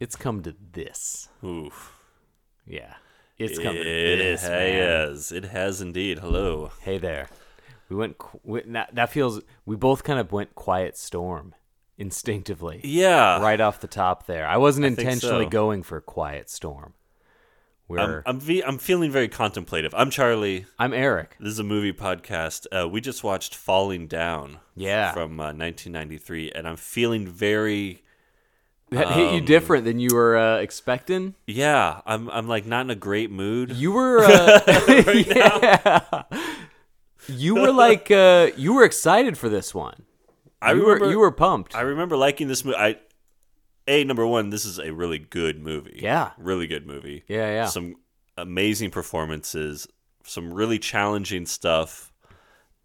it's come to this. Oof. Yeah. It's come to It this. man. has. It has indeed. Hello. Hey there. We went. We, that, that feels. We both kind of went quiet storm instinctively. Yeah. Right off the top there. I wasn't I intentionally so. going for quiet storm. I'm I'm, ve- I'm feeling very contemplative. I'm Charlie. I'm Eric. This is a movie podcast. Uh, we just watched Falling Down. Yeah. From uh, 1993, and I'm feeling very. That hit you Um, different than you were uh, expecting. Yeah, I'm. I'm like not in a great mood. You were. Uh, yeah. You were like. Uh, you were excited for this one. I you remember. were. You were pumped. I remember liking this movie. I. A number one. This is a really good movie. Yeah. Really good movie. Yeah, yeah. Some amazing performances. Some really challenging stuff.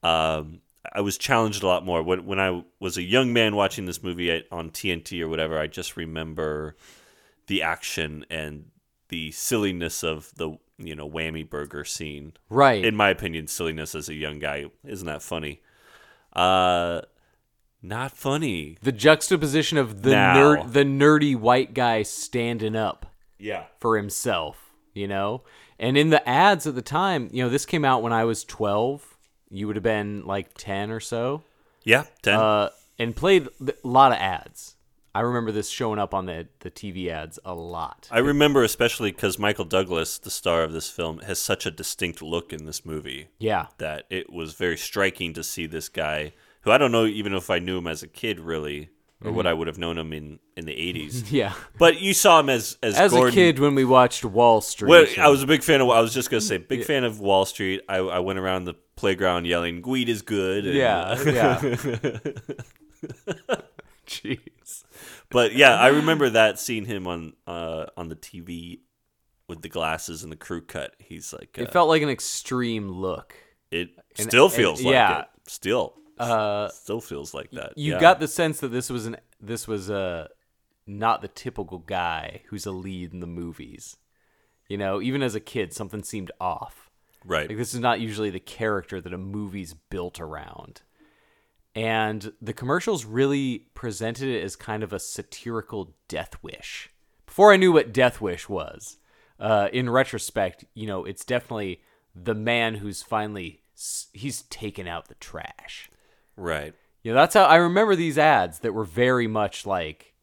Um, I was challenged a lot more when when I was a young man watching this movie at, on TNT or whatever. I just remember the action and the silliness of the you know whammy burger scene. Right. In my opinion, silliness as a young guy isn't that funny. Uh, not funny. the juxtaposition of the Now. nerd, the nerdy white guy standing up Yeah. for himself, you know. And in the ads at the time, you know, this came out when I was twelve. You would have been like ten or so, Yeah. Ten. uh, and played a lot of ads. I remember this showing up on the the TV ads a lot. I remember especially because Michael Douglas, the star of this film, has such a distinct look in this movie yeah, that it was very striking to see this guy, who I don't know even if I knew him as a kid really, or Mm-hmm. what I would have known him in in the eighties. yeah. But you saw him as as, As Gordon. a kid, when we watched Wall Street, Well, I was a big fan of. I was just gonna say, big fan of Wall Street. I, I went around the playground yelling, "Weed is good." and, yeah, uh, yeah. Jeez. But yeah, I remember that seeing him on uh, on the TV with the glasses and the crew cut. He's like, uh, It felt like an extreme look. it and- still and- feels like yeah. it. Still, Uh, still feels like that. you yeah. got the sense that this was an this was a not the typical guy who's a lead in the movies. You know, even as a kid, something seemed off. Right. Like this is not usually the character that a movie's built around. And the commercials really presented it as kind of a satirical death wish. Before I knew what death wish was, uh, in retrospect, you know, it's definitely the man who's finally he's taken out the trash. Right. You know, that's how I remember these ads that were very much like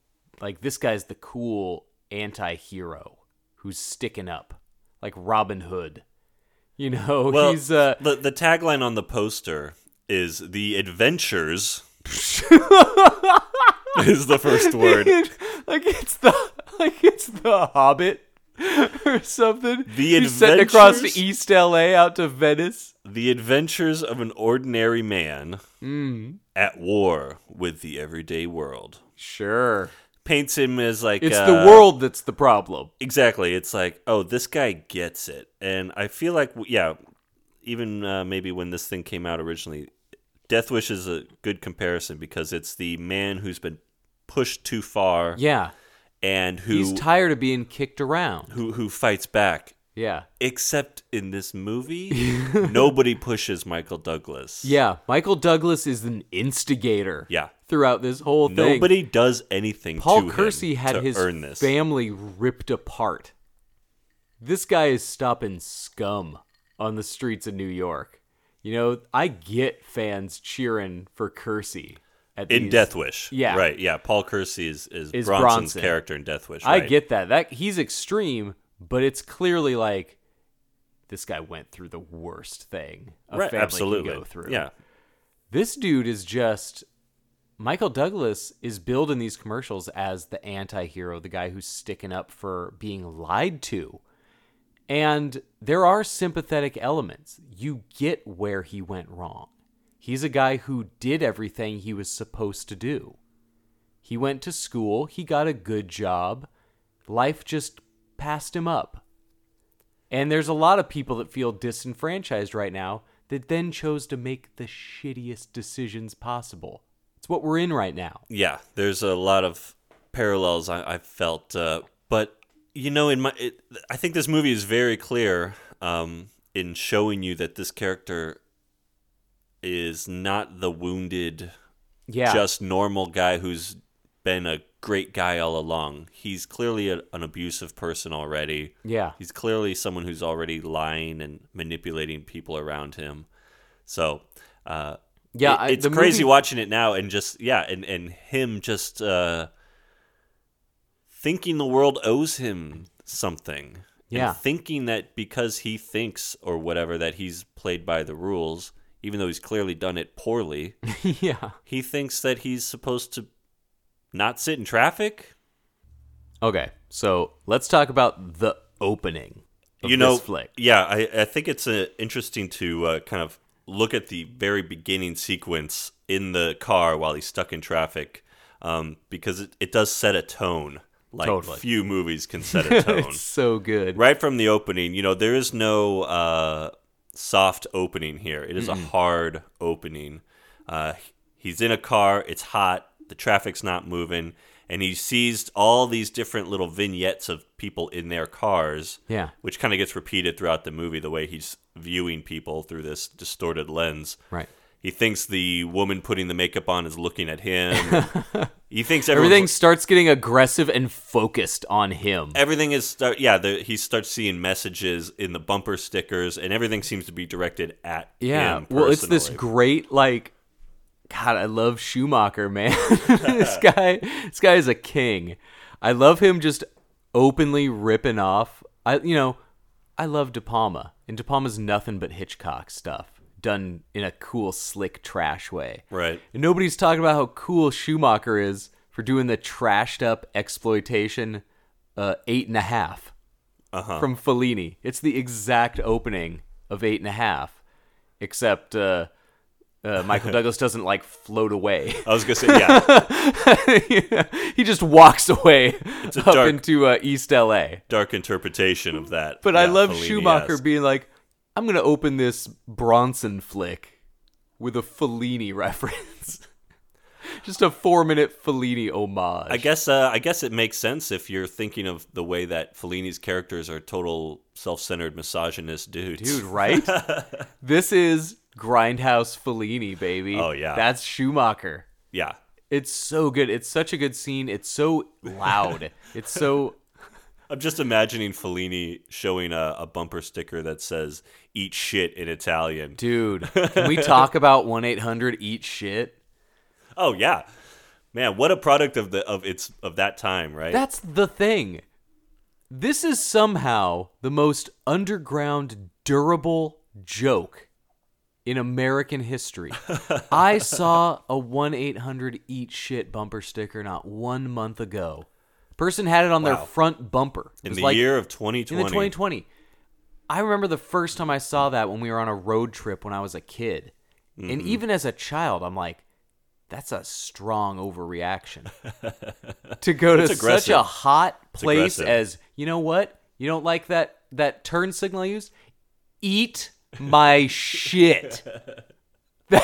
like this guy's the cool anti-hero who's sticking up like Robin Hood. You know, Well, he's uh the the tagline on the poster is "The Adventures." is the first word. like it's the like it's the Hobbit or something. The He's setting across East LA out to Venice. The adventures of an ordinary man Mm. at war with the everyday world. Sure. Paints him as like It's uh, the world that's the problem. Exactly. It's like, oh, this guy gets it, and I feel like, yeah, even uh, maybe when this thing came out originally, Death Wish is a good comparison because it's the man who's been pushed too far, Yeah. and who He's tired of being kicked around. who who fights back. Yeah. Except in this movie, nobody pushes Michael Douglas. Yeah. Michael Douglas is an instigator. Yeah. Throughout this whole thing. Nobody does anything Paul to Kersey him had to his earn this. family ripped apart. This guy is stopping scum on the streets of New York. You know, I get fans cheering for Kersey at in these- Death Wish. Yeah. Right. Yeah. Paul Kersey is, is, Is Bronson's Bronson. character in Death Wish. I right. get that. That he's extreme, but it's clearly like this guy went through the worst thing a right. family Absolutely. can go through. Yeah. This dude is just Michael Douglas is billed in these commercials as the anti-hero, the guy who's sticking up for being lied to. And there are sympathetic elements. You get where he went wrong. He's a guy who did everything he was supposed to do. He went to school, he got a good job, life just passed him up. And there's a lot of people that feel disenfranchised right now that then chose to make the shittiest decisions possible. It's what we're in right now. Yeah, there's a lot of parallels I, I felt, uh, but you know, in my, it, I think this movie is very clear um, in showing you that this character is not the wounded, Yeah. just normal guy who's been a great guy all along. He's clearly a, an abusive person already. Yeah. He's clearly someone who's already lying and manipulating people around him. So, uh, Yeah, it- it's the crazy movie- watching it now and just yeah, and and him just uh, thinking the world owes him something. and Yeah. thinking that because he thinks or whatever that he's played by the rules, even though he's clearly done it poorly. yeah. he thinks that he's supposed to not sit in traffic. Okay, so let's talk about the opening of you know, flick. yeah, I, I think it's uh, interesting to uh, kind of look at the very beginning sequence in the car while he's stuck in traffic, um, because it, it does set a tone like Totally. few movies can set a tone. it's so good. right from the opening, you know, there is no uh, soft opening here. It is a hard opening. Uh, he's in a car, it's hot, the traffic's not moving, and he sees all these different little vignettes of people in their cars. Yeah. Which kind of gets repeated throughout the movie, the way he's viewing people through this distorted lens. Right. He thinks the woman putting the makeup on is looking at him. he thinks Everything starts getting aggressive and focused on him. everything is start yeah the, he starts seeing messages in the bumper stickers and everything seems to be directed at Yeah. him Well, it's this great like God, I love Schumacher, man. this guy this guy is a king. I love him just openly ripping off. I you know, I love De Palma. And De Palma's nothing but Hitchcock stuff done in a cool slick trash way. right And nobody's talking about how cool Schumacher is for doing the trashed up exploitation uh, eight and a half Uh-huh. from Fellini. It's the exact opening of eight and a half, except uh, uh, Michael Douglas doesn't like float away. i was gonna say yeah he just walks away up dark- into uh, East LA. dark interpretation of that But I love Fellini-esque. Schumacher being like, I'm going to open this Bronson flick with a Fellini reference. Just a four minute Fellini homage. I guess uh, I guess it makes sense if you're thinking of the way that Fellini's characters are total self-centered misogynist dudes. Dude, right? this is Grindhouse Fellini, baby. Oh, yeah. That's Schumacher. Yeah. It's so good. It's such a good scene. It's so loud. it's so I'm just imagining Fellini showing a, a bumper sticker that says "Eat shit" in Italian. dude. Can we talk about 1-800 eat shit? Oh yeah, man, what a product of the of its of that time, right? That's the thing. This is somehow the most underground, durable joke in American history. I saw a 1 800 eat shit bumper sticker not one month ago. Person had it on their front bumper. It in the like- year of 2020. in the 2020. I remember the first time I saw that when we were on a road trip when I was a kid. And Mm-hmm. even as a child, I'm like, that's a strong overreaction. to go to such a hot place as, you know what? You don't like that that turn signal I used? Eat my shit.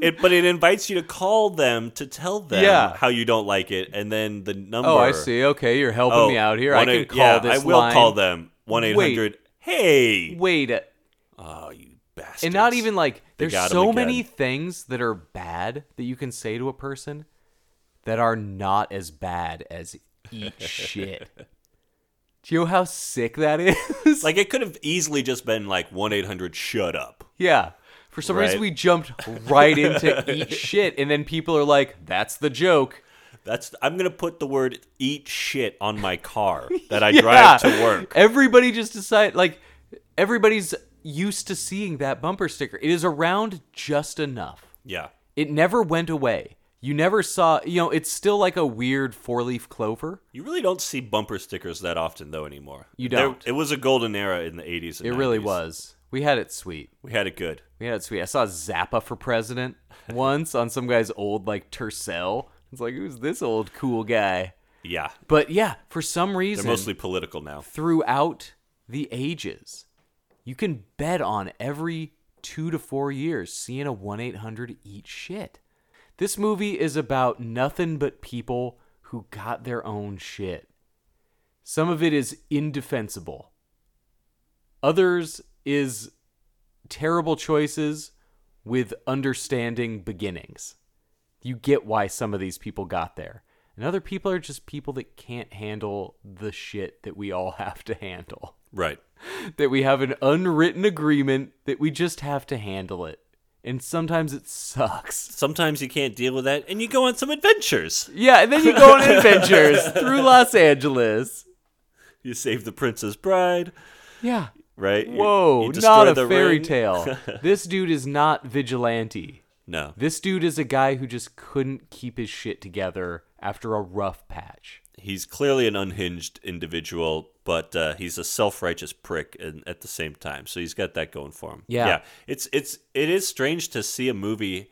It, but it invites you to call them to tell them Yeah. how you don't like it, and then the oh, number. Oh, I see. Okay, you're helping Oh, me out here. I can call yeah, this I will line. call them one eight hundred. Hey, Wait, a- oh you bastards! and not even like They there's so many things that are bad that you can say to a person that are not as bad as eat shit. Do you know how sick that is? like it could have easily just been like one eight hundred. Shut up. yeah. For some reason we jumped right into eat shit and then people are like, that's the joke. That's I'm gonna put the word "eat shit" on my car that I Yeah. drive to work. Everybody just decide like everybody's used to seeing that bumper sticker. It is around just enough. Yeah, It never went away. You never saw, you know, it's still like a weird four-leaf clover. you really don't see bumper stickers that often though anymore. You don't. it was a golden era in the 80s. And It really was. We had it sweet. We had it good. We had it sweet. I saw Zappa for president once on some guy's old like Tercel. It's like, who's this old cool guy? Yeah, But yeah, for some they're reason, mostly political now. throughout the ages, you can bet on every two to four years seeing a 1 800 eat shit. This movie is about nothing but people who got their own shit. Some of it is indefensible, others is terrible choices with understanding beginnings. You get why some of these people got there. And other people are just people that can't handle the shit that we all have to handle. Right. That we have an unwritten agreement that we just have to handle it. And sometimes it sucks. Sometimes you can't deal with that, and you go on some adventures. Yeah, and then you go on adventures through Los Angeles. You save the Princess Bride, Yeah. right? You- Whoa, you not a fairy ring. tale. this dude is not vigilante. No, This dude is a guy who just couldn't keep his shit together after a rough patch. He's clearly an unhinged individual, but uh, he's a self-righteous prick at the same time. So he's got that going for him. Yeah. yeah. It's it's it is strange to see a movie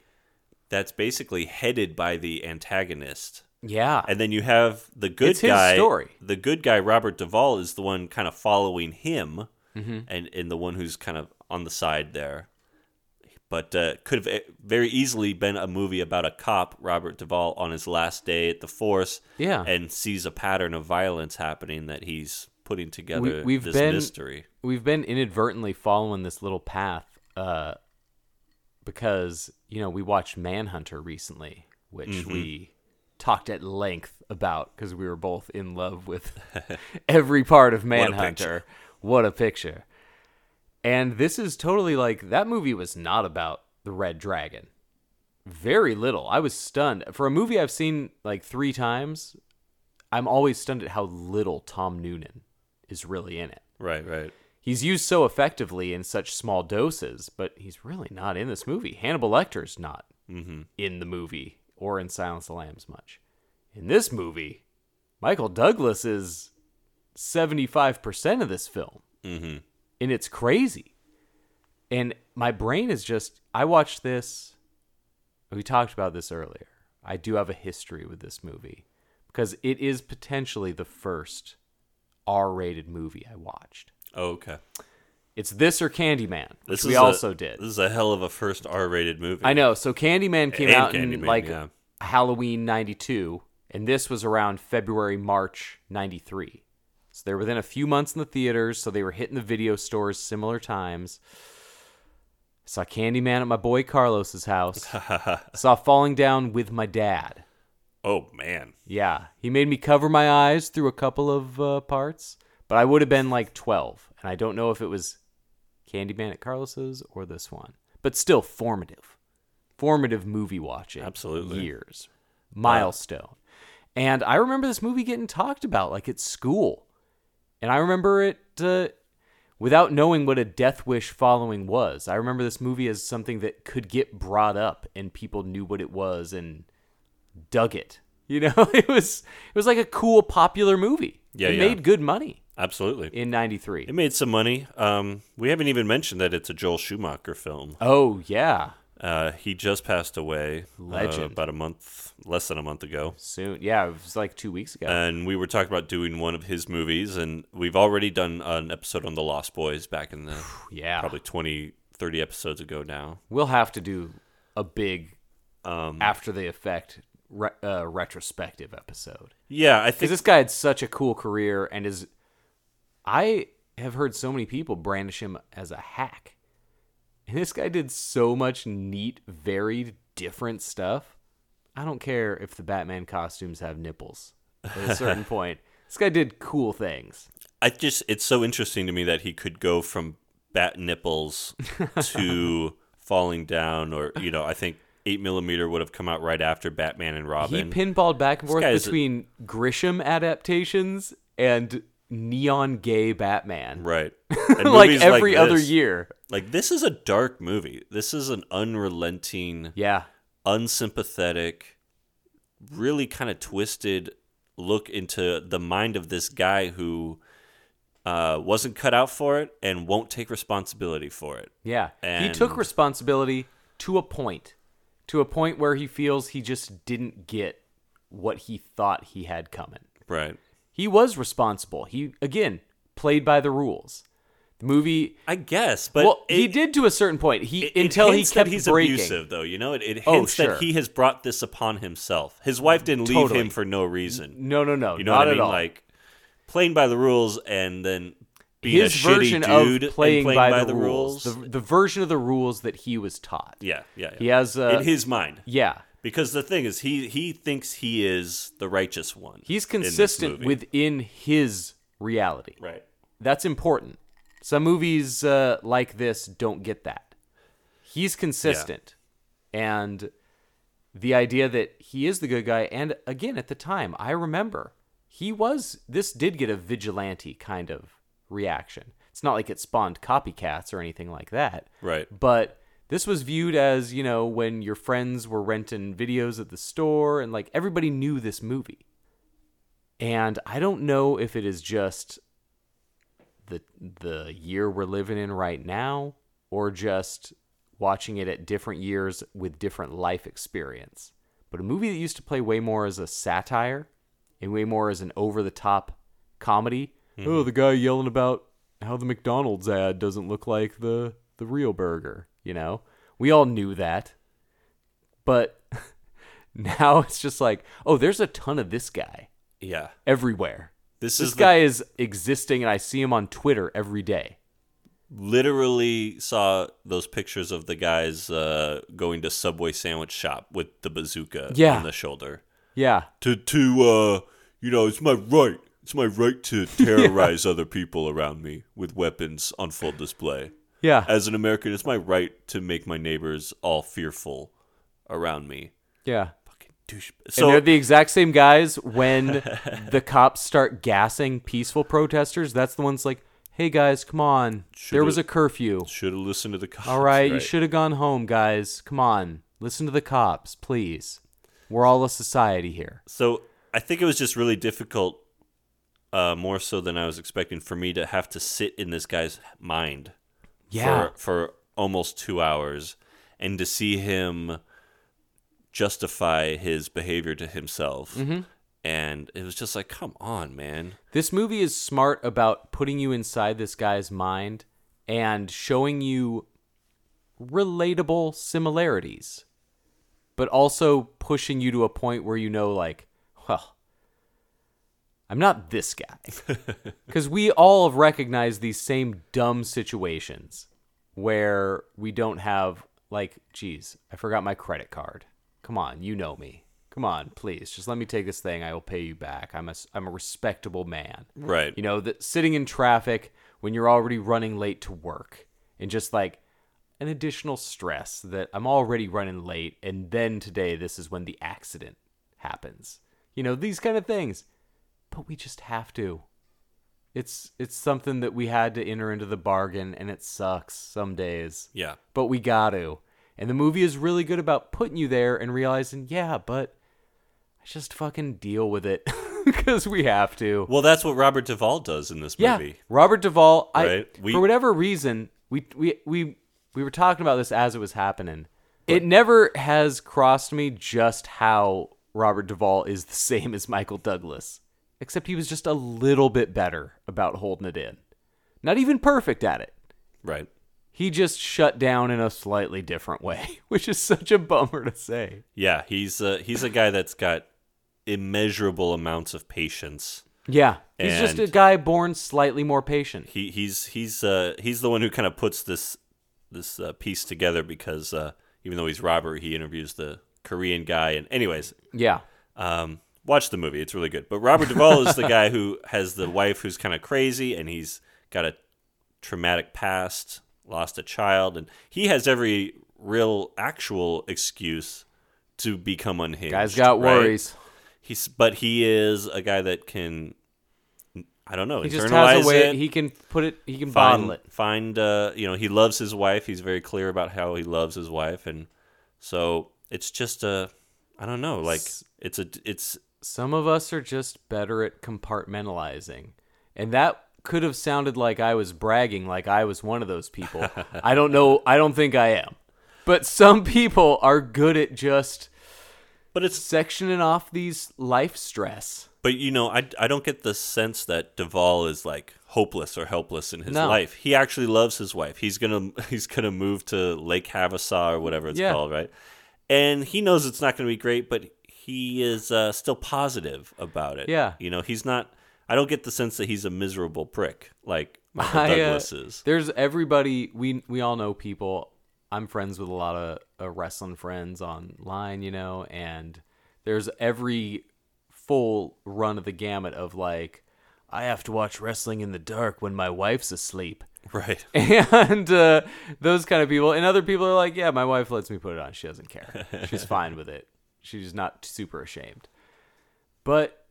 that's basically headed by the antagonist, Yeah. and then you have the good It's his guy. story. The good guy, Robert Duvall, is the one kind of following him, Mm-hmm. and and the one who's kind of on the side there. But uh, could have very easily been a movie about a cop, Robert Duvall, on his last day at the force, Yeah. and sees a pattern of violence happening that he's putting together we've this been- mystery. we've been inadvertently following this little path uh, because you know we watched Manhunter recently, which Mm-hmm. we talked at length about because we were both in love with every part of a Manhunter. What a picture! And this is totally like that movie was not about the Red Dragon. Very little. I was stunned for a movie I've seen like three times. I'm always stunned at how little Tom Noonan is really in it Right, right. he's used so effectively in such small doses, but he's really not in this movie. Hannibal Lecter's not in the movie or in Silence of the Lambs much. In this movie, Michael Douglas is 75% of this film. Mm-hmm. And it's crazy. And my brain is just, I watched this. We talked about this earlier. I do have a history with this movie because it is potentially the first R rated movie I watched. Oh, okay. It's this or Candyman, which This we is a- also did. This is a hell of a first R-rated movie. I know. So Candyman came And out in like yeah. Halloween 92, and this was around February, March 93. So they were within a few months in the theaters, so they were hitting the video stores similar times. Saw Candyman at my boy Carlos's house. Saw Falling Down with my dad. Oh man, Yeah, he made me cover my eyes through a couple of uh, parts, but I would have been like 12, and I don't know if it was Candyman at Carlos's or this one, but still formative, formative movie watching. Absolutely. years, milestone. And I remember this movie getting talked about like at school, and I remember it uh, without knowing what a Death Wish following was. I remember this movie as something that could get brought up, and people knew what it was and dug it. You know, it was it was like a cool popular movie. Yeah, it yeah. made good money absolutely. in '93. It made some money. Um, we haven't even mentioned that it's a Joel Schumacher film. Oh yeah, Uh, he just passed away uh, about a month, less than a month ago. soon. Yeah, it was like two weeks ago. And we were talking about doing one of his movies, and we've already done an episode on The Lost Boys back in the yeah, probably 20, 30 episodes ago now. we'll have to do a big Um, after the effect re- uh, retrospective episode yeah, I because think this guy had such a cool career and is. I have heard so many people brandish him as a hack, and this guy did so much neat, varied, different stuff. I don't care if the Batman costumes have nipples at a certain point. This guy did cool things. I just it's so interesting to me that he could go from bat nipples to falling down, or you know, I think eight millimeter would have come out right after Batman and Robin. He pinballed back and forth is a- between Grisham adaptations and neon gay Batman. right, And like every other year. Like this is a dark movie. This is an unrelenting, Yeah. unsympathetic, really kind of twisted look into the mind of this guy who uh, wasn't cut out for it and won't take responsibility for it. Yeah. he took responsibility to a point. To a point where he feels he just didn't get what he thought he had coming. Right. He was responsible. He again played by the rules. The movie I guess, but well, he did to a certain point. He It, it until he hints kept that he's breaking. abusive, though. You know, it, it Oh, hints sure. that he has brought this upon himself. His wife didn't leave him for no reason. No, no, no, You know what I mean? Like playing by the rules and then being His a version dude of playing, and by, the, rules, rules. The, the version of the rules that he was taught. yeah, yeah, yeah. He has uh, in his mind. yeah. Because the thing is, he he thinks he is the righteous one. He's consistent within his reality. right. That's important. Some movies uh, like this don't get that. He's consistent. And the idea that he is the good guy, and again, at the time, I remember he was, this did get a vigilante kind of reaction. It's not like it spawned copycats or anything like that. Right. But this was viewed as, you know, when your friends were renting videos at the store and like everybody knew this movie. And I don't know if it is just the the year we're living in right now or just watching it at different years with different life experience. But a movie that used to play way more as a satire and way more as an over the top comedy. Mm-hmm. Oh, the guy yelling about how the McDonald's ad doesn't look like the the real burger, you know? We all knew that. But now it's just like, oh, there's a ton of this guy Yeah. everywhere. This, This is the- guy is existing and I see him on Twitter every day. literally saw those pictures of the guys uh, going to Subway sandwich shop with the bazooka Yeah. on the shoulder. Yeah. To to uh, you know, it's my right. It's my right to terrorize other people around me with weapons on full display. Yeah. As an American, it's my right to make my neighbors all fearful around me. yeah. Fucking douche. and So they're the exact same guys when the cops start gassing peaceful protesters. That's the ones like, hey guys, come on. there was a curfew. should have listened to the cops. All right, you should have gone home, guys. Come on. Listen to the cops, please. We're all a society here. So I think it was just really difficult, uh, more so than I was expecting, for me to have to sit in this guy's mind Yeah. for for almost two hours, and to see him justify his behavior to himself. Mm-hmm. And it was just like, come on, man. This movie is smart about putting you inside this guy's mind and showing you relatable similarities, but also pushing you to a point where you know, like, well, I'm not this guy. Because we all have recognized these same dumb situations where we don't have, like, geez, I forgot my credit card. Come on, you know me. Come on, please, just let me take this thing. I will pay you back. I'm a, I'm a respectable man. Right. You know, that sitting in traffic when you're already running late to work and just like an additional stress that I'm already running late and then today this is when the accident happens. You know, these kind of things. But we just have to. It's it's something that we had to enter into the bargain and it sucks some days. Yeah. But we got to. And the movie is really good about putting you there and realizing, yeah, but I just fucking deal with it because we have to. Well, that's what Robert Duvall does in this movie. Yeah. Robert Duvall. I Right, we- for whatever reason we we we we were talking about this as it was happening. It never has crossed me just how Robert Duvall is the same as Michael Douglas, except he was just a little bit better about holding it in. Not even perfect at it. Right. He just shut down in a slightly different way, which is such a bummer to say. Yeah, he's uh, he's a guy that's got immeasurable amounts of patience. Yeah, he's just a guy born slightly more patient. He he's he's uh, he's the one who kind of puts this this uh, piece together because uh, even though he's Robert, he interviews the Korean guy. And anyways, Yeah. um, watch the movie; it's really good. But Robert Duvall is the guy who has the wife who's kind of crazy, and he's got a traumatic past, lost a child, and he has every real actual excuse to become unhinged. Guy's got right? worries. He's but he is a guy that can. I don't know. He just has a way it, he can put it he can find, bottle it. Find uh, you know, he loves his wife. He's very clear about how he loves his wife, and so it's just a, I don't know, like it's a, it's Some of us are just better at compartmentalizing. And that could have sounded like I was bragging like I was one of those people. I don't know, I don't think I am. But some people are good at just but it's sectioning off these life stress. But you know, I, I don't get the sense that Duvall is like hopeless or helpless in his No. life. He actually loves his wife. He's gonna he's gonna move to Lake Havasu or whatever it's Yeah. called, right? And he knows it's not gonna be great, but he is uh, still positive about it. Yeah. you know, he's not. I don't get the sense that he's a miserable prick like Michael I, uh, Douglas is. There's everybody we we all know people. I'm friends with a lot of uh, wrestling friends online, you know, and there's every full run of the gamut of like I have to watch wrestling in the dark when my wife's asleep. Right. And uh, those kind of people, and other people are like, "Yeah, my wife lets me put it on. She doesn't care. She's fine with it. She's not super ashamed." But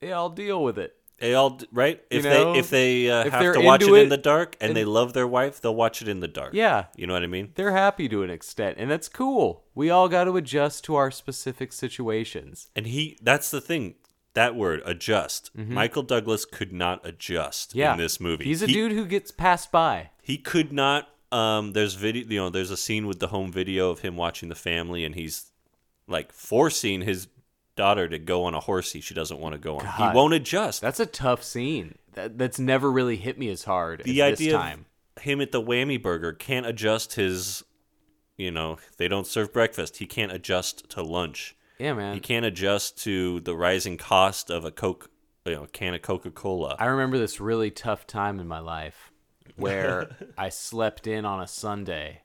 yeah, I'll deal with it. They all right. You If know, they if they uh, if have to watch it, into in the dark and, and- they love their wife, they'll watch it in the dark. Yeah, You know what I mean? they're happy to an extent, and that's cool. We all got to adjust to our specific situations. And he that's the thing. That word adjust. Michael Douglas could not adjust Mm-hmm. Yeah, in this movie. He's a He- dude who gets passed by. He could not. Um, there's video. You know, there's a scene with the home video of him watching the family, and he's like forcing his daughter to go on a horsey she doesn't want to go on. God. He won't adjust. That's a tough scene. That, that's never really hit me as hard the as idea this time. of him at the whammy burger can't adjust his. You know, they don't serve breakfast. He can't adjust to lunch. Yeah, man. He can't adjust to the rising cost of a Coke, you know, can of Coca Cola. I remember this really tough time in my life where I slept in on a Sunday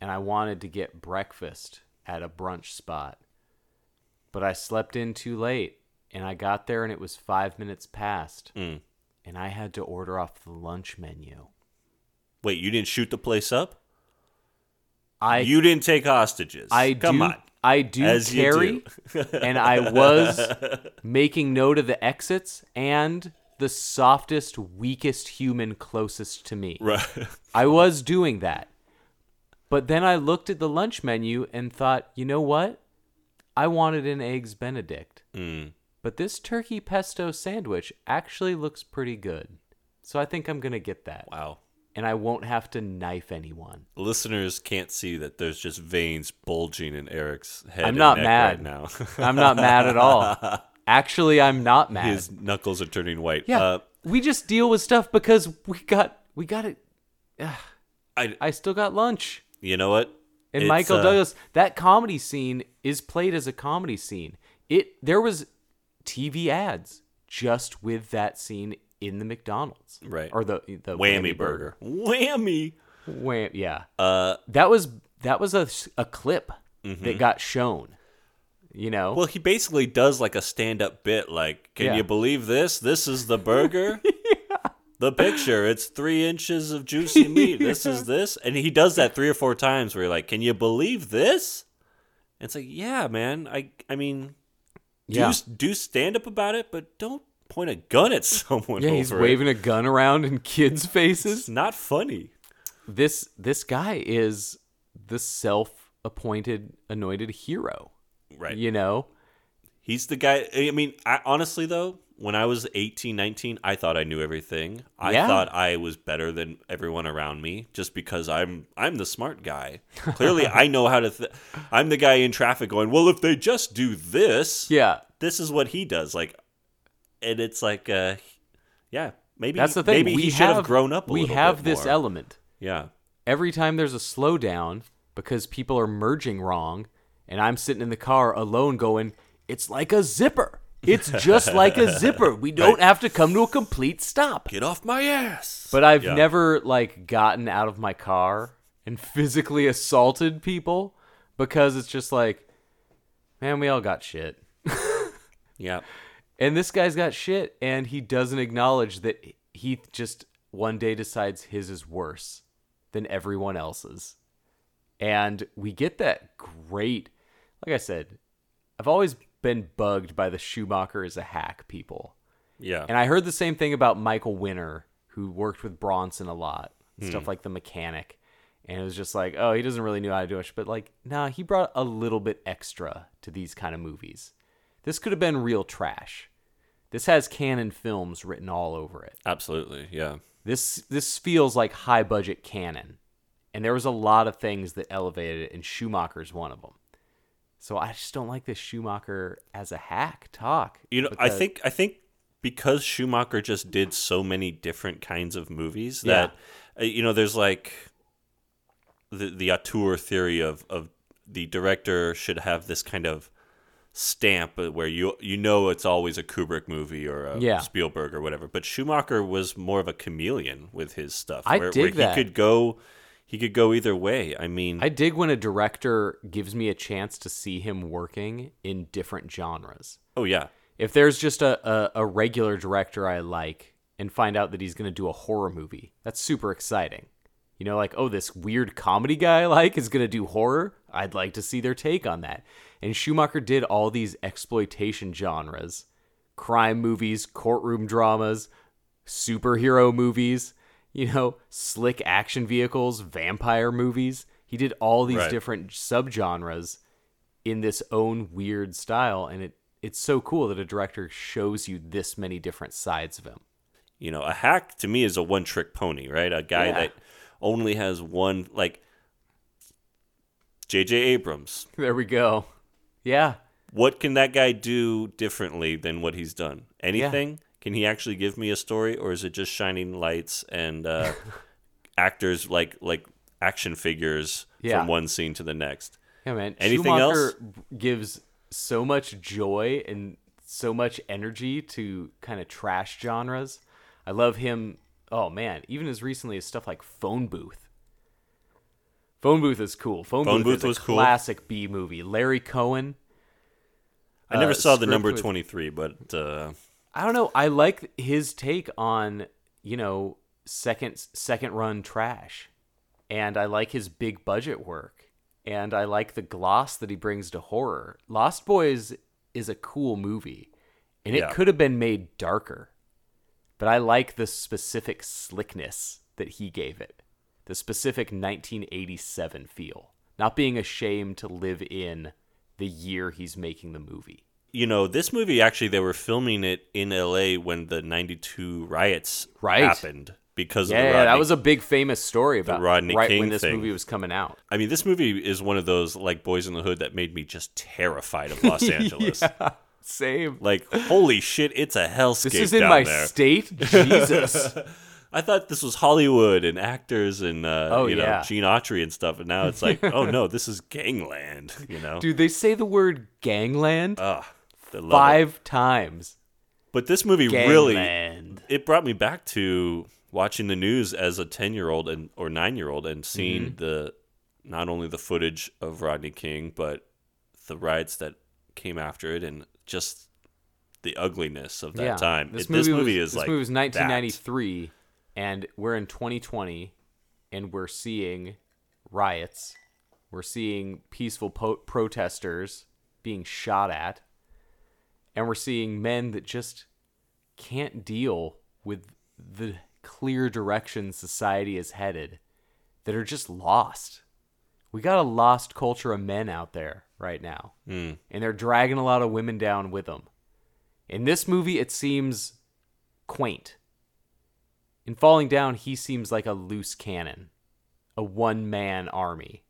and I wanted to get breakfast at a brunch spot. But I slept in too late and I got there and it was five minutes past. Mm. And I had to order off the lunch menu. Wait, you didn't shoot the place up? I you didn't take hostages. I Come do, on. I do As you carry, and I was making note of the exits and the softest, weakest human closest to me. Right. I was doing that. But then I looked at the lunch menu and thought, you know what? I wanted an eggs benedict. Mm. But this turkey pesto sandwich actually looks pretty good. So I think I'm going to get that. Wow. And I won't have to knife anyone. Listeners can't see that there's just veins bulging in Eric's head. I'm not mad. right now. I'm not mad at all. Actually, I'm not mad. His knuckles are turning white. yeah. Uh, we just deal with stuff because we got we got it. I, I still got lunch. You know what? And It's, Michael uh, Douglas, that comedy scene is played as a comedy scene. It there was TV ads just with that scene in the McDonald's, Right. Or the the Whammy burger. Whammy. Wham, yeah, Uh, that was that was a, a clip that got shown. You know, Mm-hmm. well, he basically does like a stand-up bit. Like, can Yeah. you believe this? This is the burger. The picture, it's three inches of juicy meat. This is this, and he does that three or four times. Where you're like, "Can you believe this?" And it's like, "Yeah, man. I, I mean, do Yeah. do stand up about it, but don't point a gun at someone." yeah, he's waving It. a gun around in kids' faces. It's not funny. this this guy is the self-appointed anointed hero. Right. You know, He's the guy. I mean, I, honestly, though, when I was 18, 19, I thought I knew everything. I Yeah. thought I was better than everyone around me just because I'm I'm the smart guy. Clearly, I know how to. Th- I'm the guy in traffic going, well, if they just do this, yeah. this is what he does. Like, and it's like, uh, yeah, maybe That's the thing. Maybe we he should have, grown up. A we have this more. element. Yeah, every time there's a slowdown because people are merging wrong and I'm sitting in the car alone going, it's like a zipper. It's just like a zipper. We don't have to come to a complete stop. get off my ass. But I've Yeah. never like gotten out of my car and physically assaulted people because it's just like, man, we all got shit. yeah, And this guy's got shit, and he doesn't acknowledge that he just one day decides his is worse than everyone else's. And we get that great, like I said, I've always been bugged by the Schumacher as a hack people. yeah, And I heard the same thing about Michael Winner, who worked with Bronson a lot, and Hmm. stuff like the mechanic. And it was just like, oh, he doesn't really know how to do it. But like, nah, he brought a little bit extra to these kind of movies. This could have been real trash. This has Cannon Films written all over it. absolutely. Yeah, This this feels like high budget canon. And there was a lot of things that elevated it, and Schumacher's one of them. So I just don't like this Schumacher as a hack talk. You know, I think I think because Schumacher just did so many different kinds of movies that uh, you know, there's like the the auteur theory of of the director should have this kind of stamp where you you know it's always a Kubrick movie or a Yeah. Spielberg or whatever. But Schumacher was more of a chameleon with his stuff. I where, dig where that. he could go he could go either way. I mean I dig when a director gives me a chance to see him working in different genres. oh yeah. If there's just a, a, a regular director I like and find out that he's going to do a horror movie, that's super exciting. You know, like, oh, this weird comedy guy I like is going to do horror. I'd like to see their take on that. And Schumacher did all these exploitation genres crime movies, courtroom dramas, superhero movies, you know, slick action vehicles, vampire movies. He did all these Right. different subgenres in this own weird style and it it's so cool that a director shows you this many different sides of him. you know, a hack to me is a one trick pony, right? A guy Yeah. that only has one like JJ Abrams. There we go. Yeah. What can that guy do differently than what he's done? Anything? Can he actually give me a story or is it just shining lights and uh, actors like like action figures Yeah. from one scene to the next? Yeah, man. Anything Schumacher else? gives so much joy and so much energy to kind of trash genres. I love him. Oh man, even as recently as stuff like Phone Booth. Phone Booth is cool. Phone, Phone Booth, Booth is a was cool. classic B movie. Larry Cohen. I never uh, saw the number with- 23, but uh, I don't know. I like his take on you know second second run trash, and I like his big budget work, and I like the gloss that he brings to horror. Lost Boys is a cool movie, and it Yeah. could have been made darker, but I like the specific slickness that he gave it, the specific 1987 feel, not being ashamed to live in the year he's making the movie. You know, this movie actually they were filming it in LA when the 92 riots Right. happened because of Yeah, yeah, Rodney that was a big famous story about Rodney right King when this thing. movie was coming out. I mean, this movie is one of those like Boyz n the Hood that made me just terrified of Los Angeles. Same. Like, holy shit, it's a hellscape This is in my there. state. Jesus. I thought this was Hollywood and actors and uh, Oh, you know yeah. Gene Autry and stuff, and now it's like, oh no, this is gangland. You know, Dude, they say the word gangland Ugh, love it. five times. But this movie really Gangland. it brought me back to watching the news as a 10 year old and or 9 year old and seeing Mm-hmm. the not only the footage of Rodney King but the riots that came after it and just the ugliness of that yeah. time This It- movie, this movie was, is this like movie was that. 1993, and we're in 2020, and we're seeing riots. We're seeing peaceful po- protesters being shot at, and we're seeing men that just can't deal with the clear direction society is headed, that are just lost. We got a lost culture of men out there right now, Hmm. and they're dragging a lot of women down with them. In this movie, it seems quaint. In Falling Down, he seems like a loose cannon, a one man army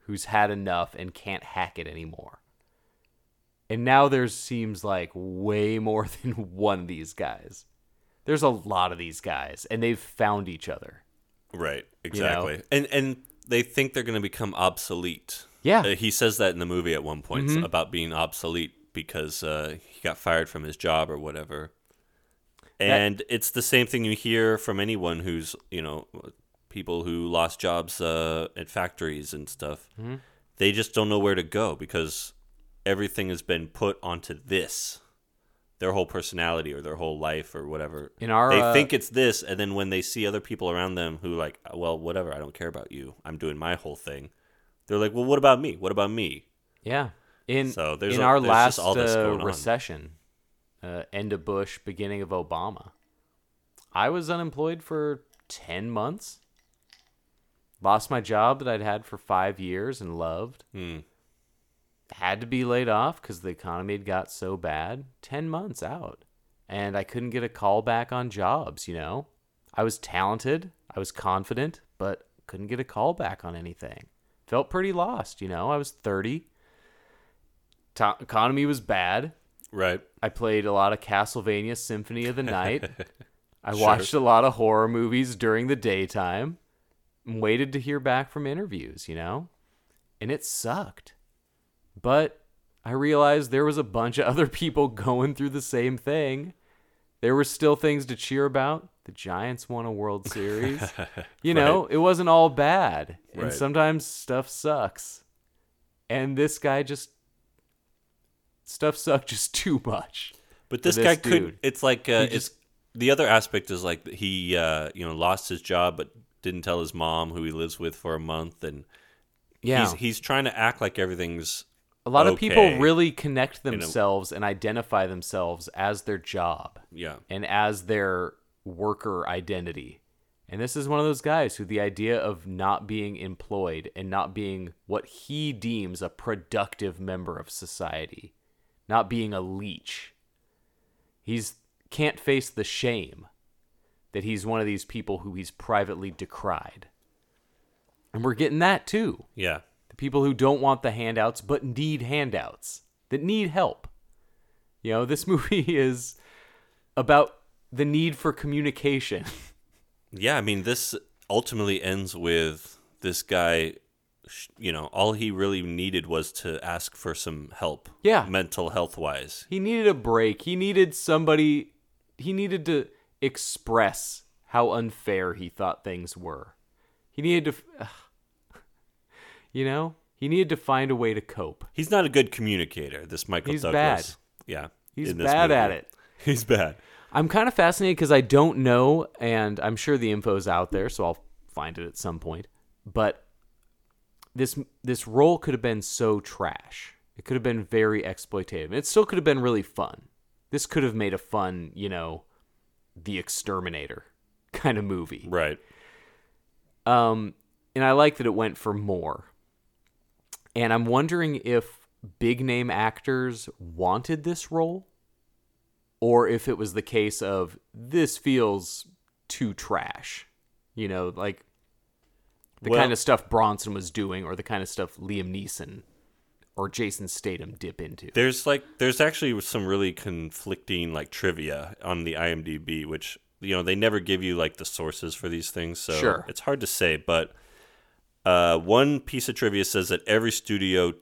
who's had enough and can't hack it anymore. And now there seems like way more than one of these guys. There's a lot of these guys, and they've found each other. right You know? exactly and and they think they're going to become obsolete Yeah. Uh, he says that in the movie at one point Mhm. about being obsolete because uh, he got fired from his job or whatever. And it's the same thing you hear from anyone who's, you know, people who lost jobs uh, at factories and stuff. Mhm. They just don't know where to go because everything has been put onto this. Their whole personality or their whole life or whatever. In our, they uh, think it's this, and then when they see other people around them who like, well, whatever, I don't care about you. I'm doing my whole thing. They're like, well, what about me? What about me? Yeah. In So there's in a- our there's last uh, recession, uh, end of Bush, beginning of Obama, I was unemployed for ten months. Lost my job that I'd had for five years and loved. Hmm. Had to be laid off because the economy had got so bad. Ten months out, and I couldn't get a call back on jobs. You know, I was talented, I was confident, but couldn't get a call back on anything. Felt pretty lost. You know, I was thirty to- economy was bad. Right. I played a lot of Castlevania Symphony of the Night. I watched a lot of horror movies during the daytime and waited to hear back from interviews, you know? And it sucked. But I realized there was a bunch of other people going through the same thing. There were still things to cheer about. The Giants won a World Series. you know, it wasn't all bad. And sometimes stuff sucks. And this guy just stuff sucked just too much. But this, this guy dude. could. It's like uh, just- it's the other aspect is like he uh, you know lost his job, but didn't tell his mom who he lives with for a month, and Yeah. he's he's trying to act like everything's A lot of people really connect themselves and identify themselves as their job yeah and as their worker identity. And this is one of those guys who the idea of not being employed and not being what he deems a productive member of society, not being a leech. He's can't face the shame that he's one of these people who he's privately decried. And we're getting that too yeah people who don't want the handouts but need handouts that need help you know this movie is about the need for communication yeah. I mean, this ultimately ends with this guy. You know, all he really needed was to ask for some help. Yeah. mental health wise. he needed a break he needed somebody he needed to express how unfair he thought things were he needed to you know he needed to find a way to cope He's not a good communicator. This Michael He's Douglas. Yeah, he's bad at it He's bad. I'm kind of fascinated because I don't know, and I'm sure the info's out there, so I'll find it at some point. But this this role could have been so trash. It could have been very exploitative. It still could have been really fun. This could have made a fun, you know, the exterminator kind of movie. Right. Um, and I like that it went for more. And I'm wondering if big name actors wanted this role, or if it was the case of this feels too trash. You know, like the Well- kind of stuff Bronson was doing, or the kind of stuff Liam Neeson or Jason Statham dip into. There's like there's actually some really conflicting like trivia on the IMDb, which you know they never give you like the sources for these things, so Sure. it's hard to say. But uh, one piece of trivia says that every studio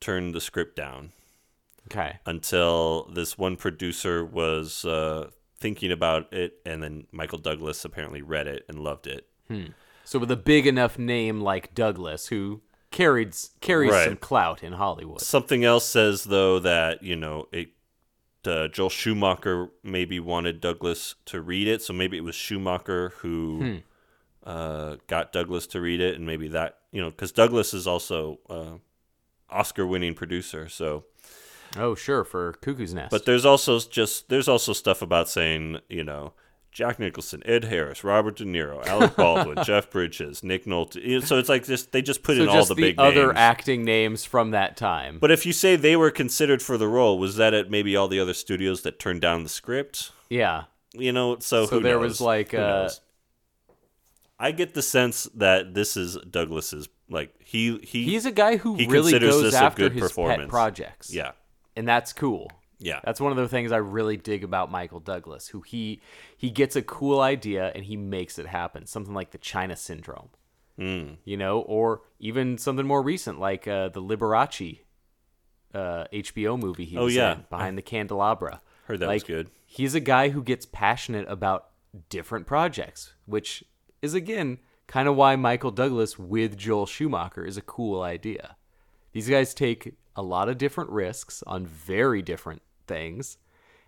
turned the script down Okay. until this one producer was uh, thinking about it, and then Michael Douglas apparently read it and loved it. So with a big enough name like Douglas, who carried carries Right. some clout in Hollywood. Something else says though that you know it. Uh, Joel Schumacher maybe wanted Douglas to read it, so maybe it was Schumacher who uh, got Douglas to read it, and maybe that you know because Douglas is also uh, Oscar-winning producer. So, Oh, sure, for Cuckoo's Nest. but there's also just there's also stuff about saying you know Jack Nicholson, Ed Harris, Robert De Niro, Alec Baldwin, Jeff Bridges, Nick Nolte. So it's like just they just put so in all the the, big other names. acting names from that time. But if you say they were considered for the role, was that at maybe all the other studios that turned down the script? yeah, You know, so So who there knows? was, like, Who uh, knows? I get the sense that this is Douglas's like he he he's a guy who he really considers goes this a after good his pet projects. yeah and that's cool. yeah That's one of the things I really dig about Michael Douglas, who he he gets a cool idea and he makes it happen. Something like the China Syndrome, Mm. you know, or even something more recent like uh, the Liberace uh, HBO movie he Oh, was yeah. in, Behind the Candelabra. Heard that was good. He's a guy who gets passionate about different projects, which is again kind of why Michael Douglas with Joel Schumacher is a cool idea. These guys take a lot of different risks on very different things,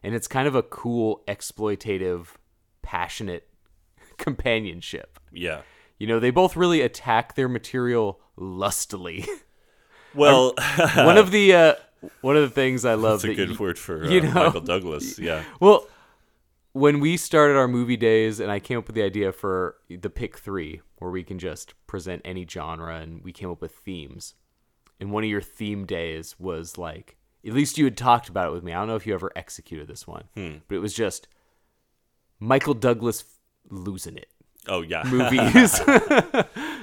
and it's kind of a cool, exploitative, passionate companionship. yeah. You know, they both really attack their material lustily. Well, one of the uh, one of the things I love that's a that good you- word for uh, you know, Michael Douglas. Yeah, Well, when we started our movie days, and I came up with the idea for the pick three, where we can just present any genre, and we came up with themes. And one of your theme days was like, at least you had talked about it with me. I don't know if you ever executed this one, but it was just Michael Douglas f- losing it oh yeah, movies.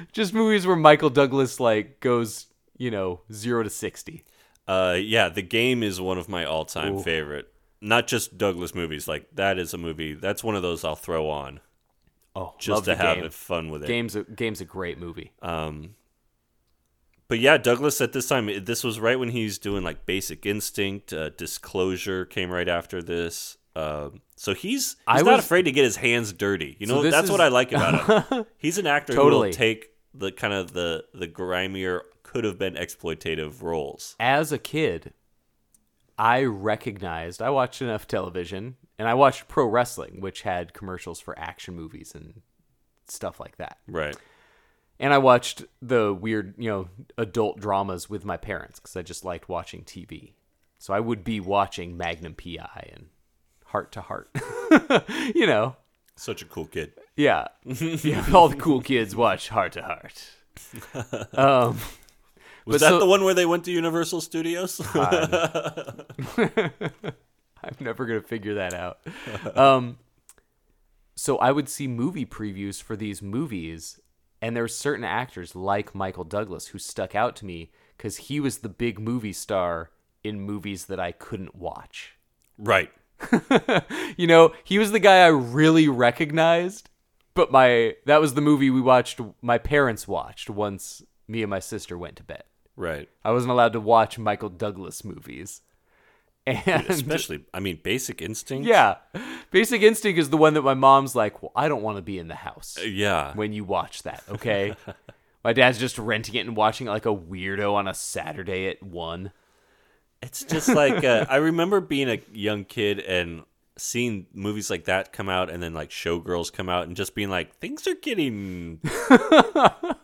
just movies where Michael Douglas like goes, you know, zero to sixty. Uh, yeah, the game is one of my all-time Ooh. favorite. Not just Douglas movies. Like that is a movie. That's one of those I'll throw on Oh, just to have game. fun with it. Game's a, game's a great movie. Um, but yeah, Douglas at this time, this was right when he's doing like Basic Instinct. Uh, Disclosure came right after this. Um, so he's he's I not was- afraid to get his hands dirty. You know, this that's is- what I like about him. He's an actor who Totally. will take the kind of the the grimier, could have been exploitative roles. As a kid, I recognized I watched enough television and I watched pro wrestling, which had commercials for action movies and stuff like that. Right. And I watched the weird, you know, adult dramas with my parents because I just liked watching TV. So I would be watching Magnum PI and Heart to Heart. you know, Such a cool kid. yeah. yeah. All the cool kids watch Heart to Heart. Um, Was but that so- the one where they went to Universal Studios? I'm never gonna figure that out. Um, so I would see movie previews for these movies, and there were certain actors like Michael Douglas who stuck out to me because he was the big movie star in movies that I couldn't watch. right. You know, he was the guy I really recognized, but my that was the movie we watched. My parents watched once me and my sister went to bed. Right. I wasn't allowed to watch Michael Douglas movies, and Especially, I mean, Basic Instinct. Yeah. Basic Instinct is the one that my mom's like, well, I don't want to be in the house Yeah. when you watch that, okay? my dad's just renting it and watching it like a weirdo on a Saturday at 1. It's just like uh, I remember being a young kid and seeing movies like that come out, and then like Showgirls come out, and just being like, things are getting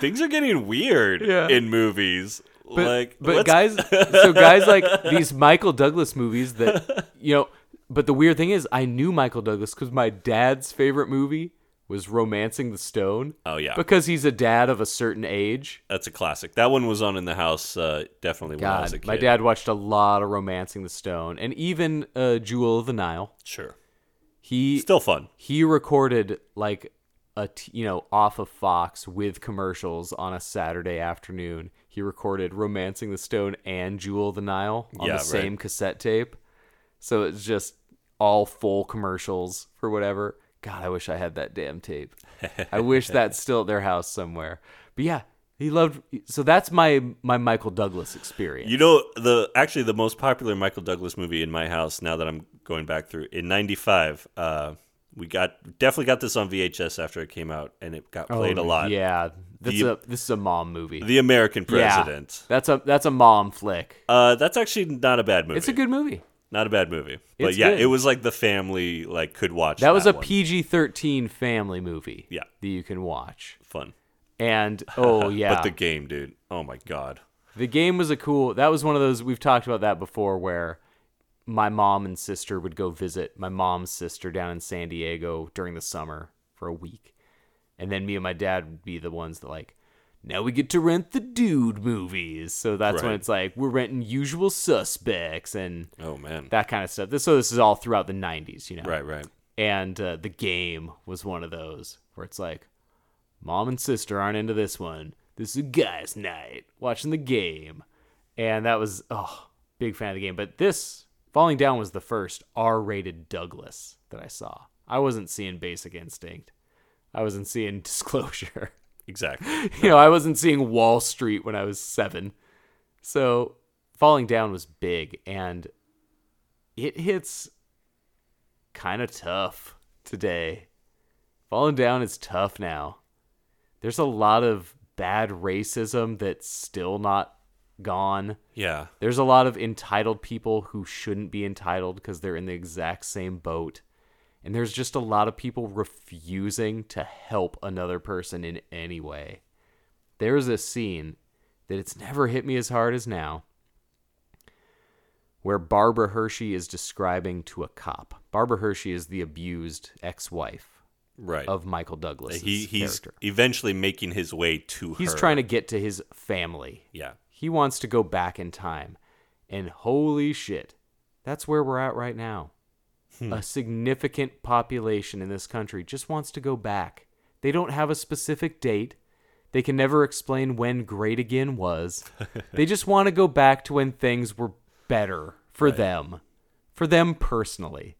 things are getting weird Yeah. in movies. But, like, but guys, so guys like these Michael Douglas movies that, you know, but the weird thing is, I knew Michael Douglas because my dad's favorite movie was Romancing the Stone. Oh, yeah. Because he's a dad of a certain age. that's a classic. That one was on in the house uh, definitely when I was a God, kid. my dad watched a lot of Romancing the Stone and even uh, Jewel of the Nile. sure, He still fun. he recorded like a t- you know off of Fox with commercials on a Saturday afternoon. He recorded "Romancing the Stone" and "Jewel of the Nile" on Yeah, the right. same cassette tape. So it's just all full commercials for whatever. God, I wish I had that damn tape. I wish that's still at their house somewhere. But yeah, he loved. So that's my my Michael Douglas experience. You know the actually the most popular Michael Douglas movie in my house. Now that I'm going back through in '95, uh, we got definitely got this on VHS after it came out, and it got played a Oh, lot. Yeah, this The- is a this is a mom movie. The American President. Yeah, that's a that's a mom flick. Uh, that's actually not a bad movie. It's a good movie. not a bad movie. But It's yeah, good. it was like the family like could watch. That was a. PG thirteen family movie. Yeah. that you can watch. fun. And oh yeah, But the game, dude. Oh my god. the game was a cool. That was one of those we've talked about that before, where my mom and sister would go visit my mom's sister down in San Diego during the summer for a week, and then me and my dad would be the ones that like. Now we get to rent the dude movies, so that's when it's like we're renting Usual Suspects and Oh man. that kind of stuff. This so this is all throughout the '90s, you know. right, right. and uh, the game was one of those where it's like mom and sister aren't into this one this is a guy's night watching the game and that was oh big fan of the game but this falling down was the first r-rated douglas that i saw i wasn't seeing basic instinct i wasn't seeing disclosure Exactly. you know i wasn't seeing wall street when i was seven so falling down was big and it hits kind of tough today. Falling down is tough now. There's a lot of bad racism that's still not gone. Yeah. There's a lot of entitled people who shouldn't be entitled because they're in the exact same boat. And there's just a lot of people refusing to help another person in any way. There's a scene that it's never hit me as hard as now where Barbara Hershey is describing to a cop. Barbara Hershey is the abused ex-wife Right. of Michael Douglas. he he's character. eventually making his way to her. He's her. trying to get to his family. Yeah. He wants to go back in time. And holy shit, that's where we're at right now. Hmm. A significant population in this country just wants to go back. They don't have a specific date. They can never explain when great again was. they just want to go back to when things were better for them, for them personally.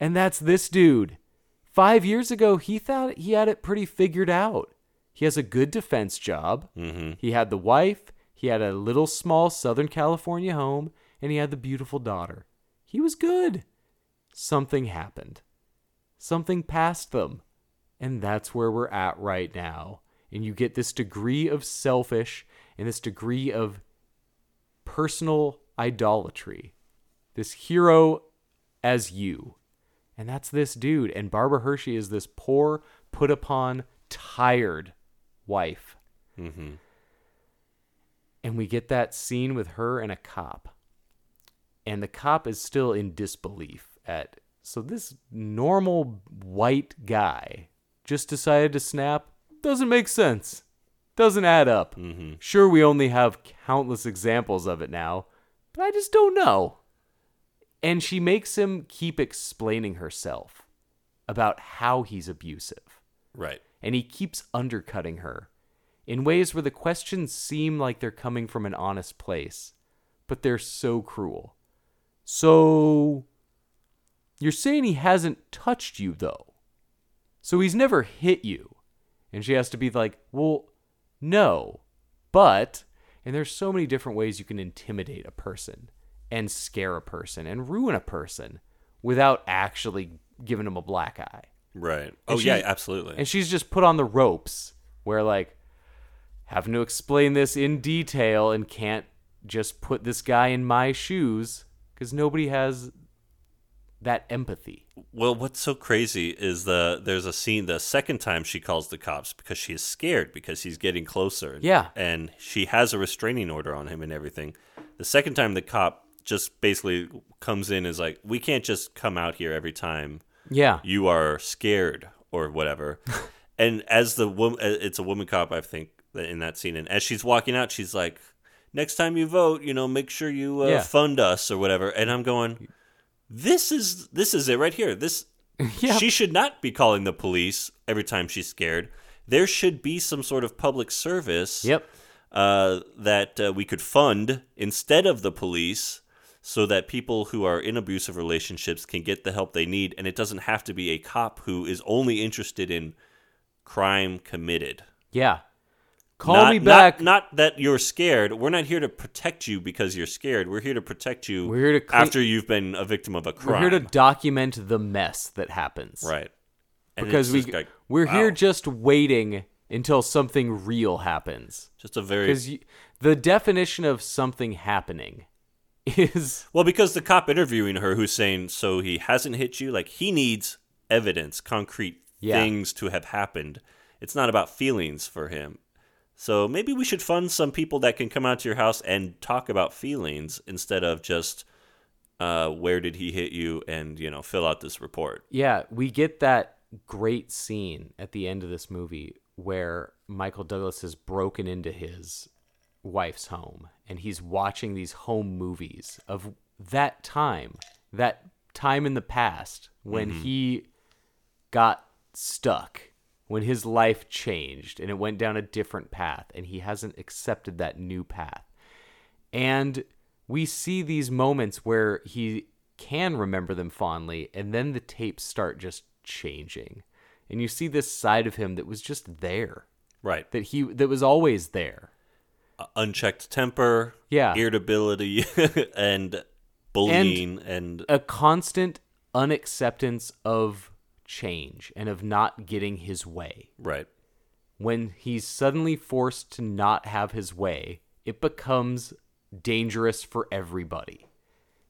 And that's this dude. Five years ago, he thought he had it pretty figured out. He has a good defense job. Mm-hmm. He had the wife, he had a little small Southern California home, and he had the beautiful daughter. He was good. Something happened. Something passed them. And that's where we're at right now. And you get this degree of selfish and this degree of personal idolatry. This hero as you. And that's this dude. And Barbara Hershey is this poor, put upon, tired wife. Mm-hmm. And we get that scene with her and a cop. And the cop is still in disbelief at. So this normal white guy just decided to snap. Doesn't make sense. Doesn't add up. Mm-hmm. Sure, we only have countless examples of it now, but I just don't know. And she makes him keep explaining herself about how he's abusive Right. and he keeps undercutting her in ways where the questions seem like they're coming from an honest place, but they're so cruel. So, you're saying he hasn't touched you, though. So he's never hit you. And she has to be like, well, no, but. And there's so many different ways you can intimidate a person and scare a person and ruin a person without actually giving them a black eye. Right. And Oh yeah, absolutely. And she's just put on the ropes where like having to explain this in detail and can't just put this guy in my shoes because nobody has that empathy. Well, what's so crazy is the there's a scene the second time she calls the cops because she is scared because he's getting closer. Yeah. And she has a restraining order on him and everything. The second time the cop just basically comes in is like, "We can't just come out here every time Yeah. you are scared or whatever." and as the woman uh, it's a woman cop I think in that scene and as she's walking out she's like, "Next time you vote, you know, make sure you uh, Yeah. fund us or whatever." And I'm going, this is this is it right here. This Yeah. she should not be calling the police every time she's scared. There should be some sort of public service Yep. uh, that uh, we could fund instead of the police, so that people who are in abusive relationships can get the help they need, and it doesn't have to be a cop who is only interested in crime committed. Yeah. Call not, me back. Not, not that you're scared. We're not here to protect you because you're scared. We're here to protect you We're here to clean- after you've been a victim of a crime. We're here to document the mess that happens. Right. And Because we like, we're wow. here just waiting until something real happens. just a very Because the definition of something happening is well because the cop interviewing her who's saying so he hasn't hit you like he needs evidence concrete Yeah. things to have happened it's not about feelings for him so maybe we should fund some people that can come out to your house and talk about feelings instead of just uh, where did he hit you and you know fill out this report. Yeah, we get that great scene at the end of this movie where Michael Douglas has broken into his wife's home and he's watching these home movies of that time, that time in the past when he got stuck, when his life changed and it went down a different path and he hasn't accepted that new path. And we see these moments where he can remember them fondly, and then the tapes start just changing. And you see this side of him that was just there, right that he that was always there. Uh, unchecked temper Yeah. irritability and bullying and, A constant unacceptance of change and of not getting his way. right when he's suddenly forced to not have his way, it becomes dangerous for everybody.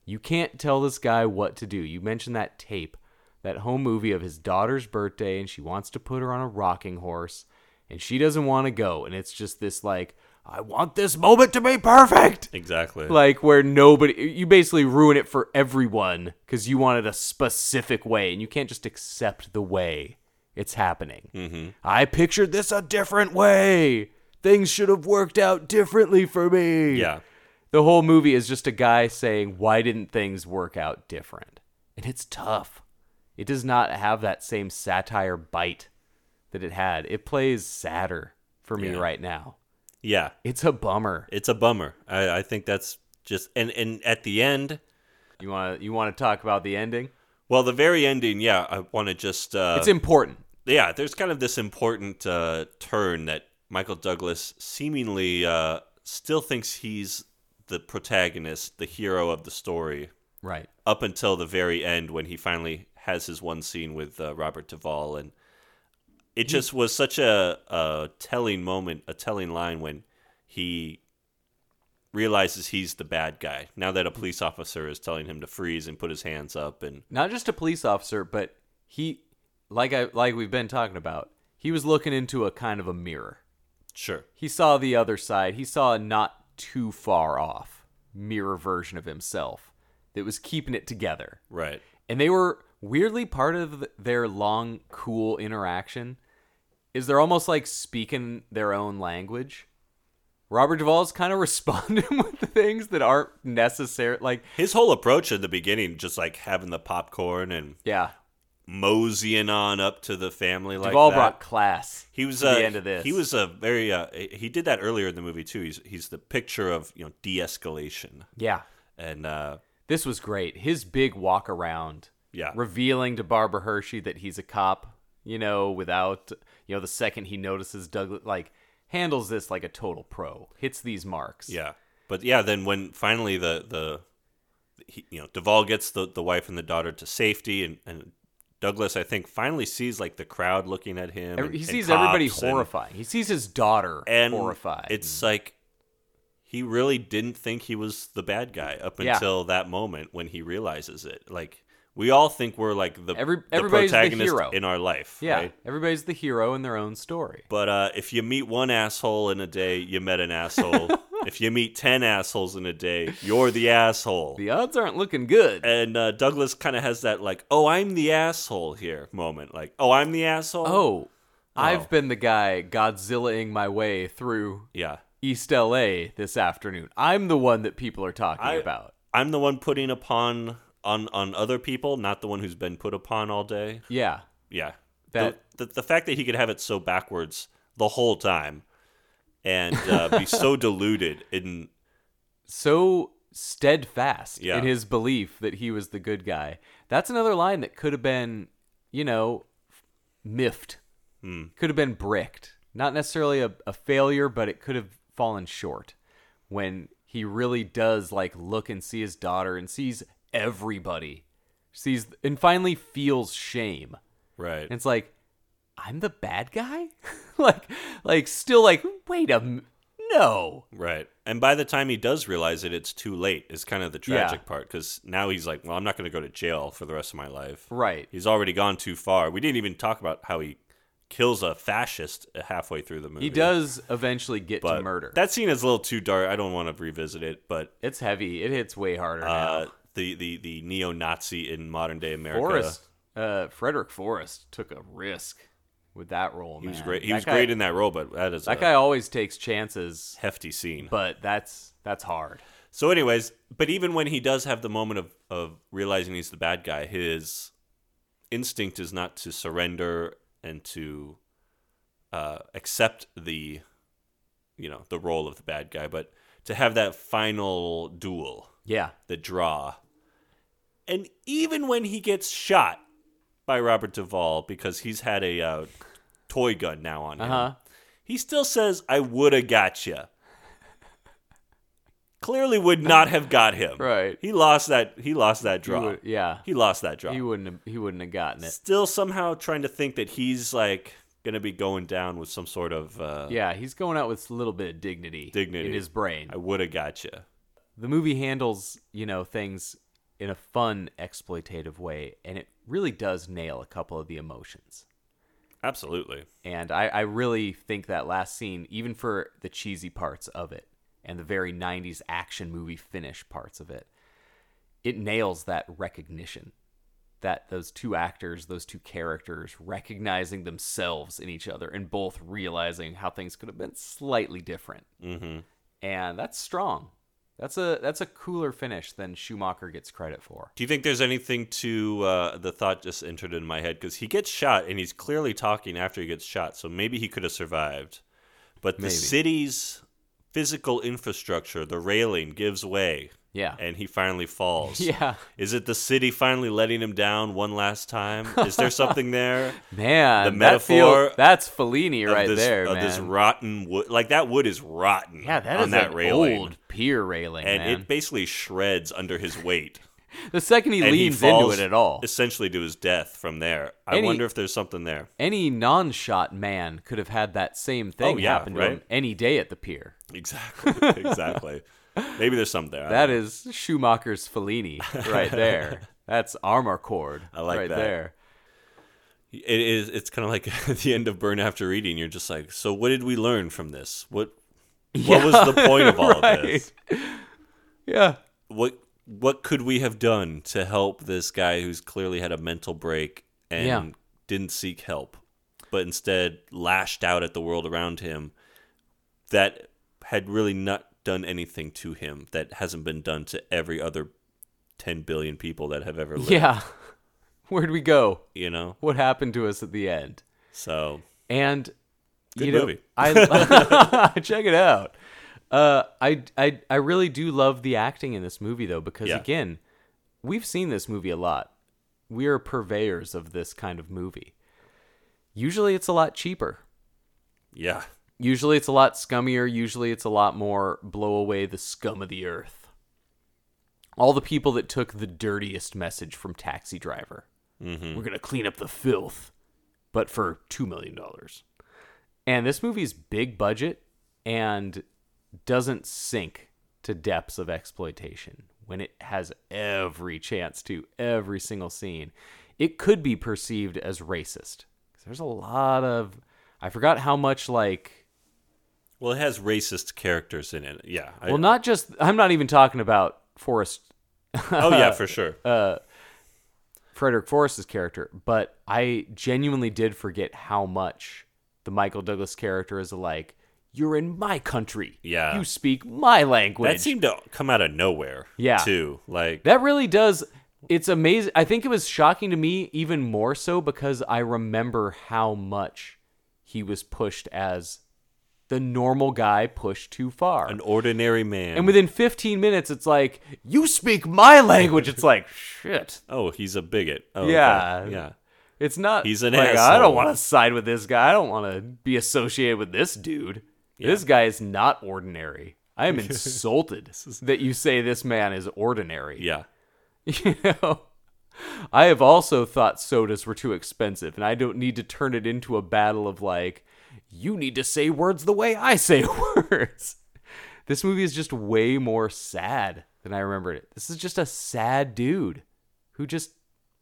You can't tell this guy what to do. You mentioned that tape, that home movie of his daughter's birthday, and she wants to put her on a rocking horse, and she doesn't want to go. And it's just this, like, I want this moment to be perfect. exactly Like, where nobody, you basically ruin it for everyone because you want it a specific way, and you can't just accept the way it's happening. Mm-hmm. I pictured this a different way. Things should have worked out differently for me. yeah The whole movie is just a guy saying, Why didn't things work out different? And it's tough. It does not have that same satire bite that it had. It plays sadder for me Yeah. right now. Yeah, It's a bummer. it's a bummer. I, I think that's just and and at the end, You want to you want to talk about the ending? well, the very ending. Yeah, I want to just. Uh, it's important. yeah, there's kind of this important uh, turn that Michael Douglas seemingly uh, still thinks he's the protagonist, the hero of the story, Right. up until the very end when he finally has his one scene with uh, Robert Duvall, and it just was such a, a telling moment, a telling line when he realizes he's the bad guy. Now that a police officer is telling him to freeze and put his hands up, and Not just a police officer, but he like I like we've been talking about. He was looking into a kind of a mirror. sure, He saw the other side. He saw a not too far off mirror version of himself that was keeping it together. right, and they were weirdly part of their long cool interaction is they're almost like speaking their own language robert duvall's kind of responding with things that aren't necessary like his whole approach in the beginning, just like having the popcorn and yeah moseying on up to the family like duvall that. brought class He was to uh, the end of this He was a very. Uh, he did that earlier in the movie too. He's he's the picture of you know de-escalation, yeah and uh, this was great his big walk around Yeah. revealing to barbara hershey that he's a cop you know without you know the second he notices douglas like handles this like a total pro hits these marks yeah. But yeah, then when finally the the he, you know Duvall gets the the wife and the daughter to safety, and and Douglas I think finally sees like the crowd looking at him. And- he sees everybody cops and- horrifying. He sees his daughter and horrified. It's like he really didn't think he was the bad guy up Yeah. until that moment when he realizes it. Like we all think we're like the, Every- the the protagonist hero. in our life, yeah, right? everybody's the hero in their own story. But uh, if you meet one asshole in a day, you met an asshole. if you meet ten assholes in a day, you're the asshole. The odds aren't looking good. and uh, Douglas kind of has that like, "Oh, I'm the asshole here" moment. Like, "Oh, I'm the asshole." Oh, Oh. I've been the guy Godzillaing my way through yeah. East LA this afternoon. I'm the one that people are talking I- about. I'm the one putting upon on on other people, not the one who's been put upon all day. Yeah, Yeah. That- the, the the fact that he could have it so backwards the whole time and uh, be so deluded in so steadfast Yeah. in his belief that he was the good guy. That's another line that could have been, you know, miffed. Hmm. Could have been bricked. Not necessarily a, a failure, but it could have fallen short when he really does like look and see his daughter and sees everybody. Sees and finally feels shame. right. And it's like, I'm the bad guy? like like still like, wait a m- no. Right. And by the time he does realize it, it's too late, is kind of the Yeah. tragic part. Because now he's like, well, I'm not going to go to jail for the rest of my life. Right. He's already gone too far. We didn't even talk about how he kills a fascist halfway through the movie. He does eventually get But to murder. That scene is a little too dark. I don't want to revisit it. But it's heavy. It hits way harder uh, now. The, the, the neo Nazi in modern day America. Forrest, uh, Frederick Forrest took a risk with that role. He was great. He That was guy- great in that role, but that is That guy always takes chances, hefty scene. but that's that's hard. So, anyways, but even when he does have the moment of, of realizing he's the bad guy, his instinct is not to surrender and to uh, accept the, you know, the role of the bad guy, but to have that final duel, Yeah, the draw. And even when he gets shot by Robert Duvall because he's had a uh, toy gun now on him, uh huh. he still says, "I would have got you." Clearly, would not have got him. Right. He lost that. He lost that He draw. would, yeah, He lost that draw. he wouldn't have, he wouldn't have gotten it. Still somehow trying to think that he's like gonna be going down with some sort of. Uh, Yeah, he's going out with a little bit of dignity, Dignity. in his brain. I would have got you. the movie handles you know things in a fun exploitative way and it really does nail a couple of the emotions Absolutely. and I, I really think that last scene even for the cheesy parts of it and the very 90s action movie finish parts of it it nails that recognition that those two actors those two characters recognizing themselves in each other and both realizing how things could have been slightly different Mm-hmm. and that's strong. That's a that's a cooler finish than Schumacher gets credit for. Do you think there's anything to uh, the thought just entered in my head because he gets shot and he's clearly talking after he gets shot, so maybe he could have survived. but the Maybe. city's physical infrastructure, the railing, gives way. Yeah. And he finally falls. Yeah. Is it the city finally letting him down one last time? Is there something there? Man, The that feel- metaphor that's Fellini right this, there, of man. this rotten wood. Like that wood is rotten. yeah, that on is that an railing. old pier railing, and man. it basically shreds under his weight. the second he and leans he into it at all, essentially to his death from there. I Any- wonder if there's something there. any non-shot man could have had that same thing Oh, yeah, happen to him any day at the pier. Exactly. exactly. Maybe there's something there. That is Schumacher's Fellini right there. That's Amarcord I like right that. there. It is. It's kind of like at the end of Burn After Reading. You're just like, so what did we learn from this? What What was the point of all of this? Yeah. What What could we have done to help this guy who's clearly had a mental break and Yeah. didn't seek help, but instead lashed out at the world around him that had really not done anything to him that hasn't been done to every other 10 billion people that have ever lived. Yeah. Where'd we go? You know? What happened to us at the end? So, And Good you know, movie. I check it out. Uh, I, I I really do love the acting in this movie though because Yeah. again, we've seen this movie a lot. We are purveyors of this kind of movie. Usually, it's a lot cheaper. yeah. Usually, it's a lot scummier. Usually, it's a lot more blow away the scum of the earth. All the people that took the dirtiest message from Taxi Driver. Mm-hmm. We're gonna clean up the filth, but for two million dollars. And this movie's big budget and doesn't sink to depths of exploitation when it has every chance to every single scene. It could be perceived as racist. There's a lot of I forgot how much like Well, it has racist characters in it. Yeah. I- well not just I'm not even talking about Forrest oh, yeah, for sure. uh, Frederick Forrest's character, but I genuinely did forget how much the Michael Douglas character is like, you're in my country. Yeah. You speak my language. that seemed to come out of nowhere. Yeah. Too. Like, That really does. It's amazing. I think it was shocking to me even more so because I remember how much he was pushed as the normal guy pushed too far. an ordinary man. and within 15 minutes, it's like, you speak my language. It's like, shit. oh, he's a bigot. Oh, okay. Yeah. Yeah. It's not. He's an like, I don't want to side with this guy. I don't want to be associated with this dude. This guy is not ordinary. I am insulted that you say this man is ordinary. Yeah. You know, I have also thought sodas were too expensive, and I don't need to turn it into a battle of like, you need to say words the way I say words. This movie is just way more sad than I remembered it. This is just a sad dude who just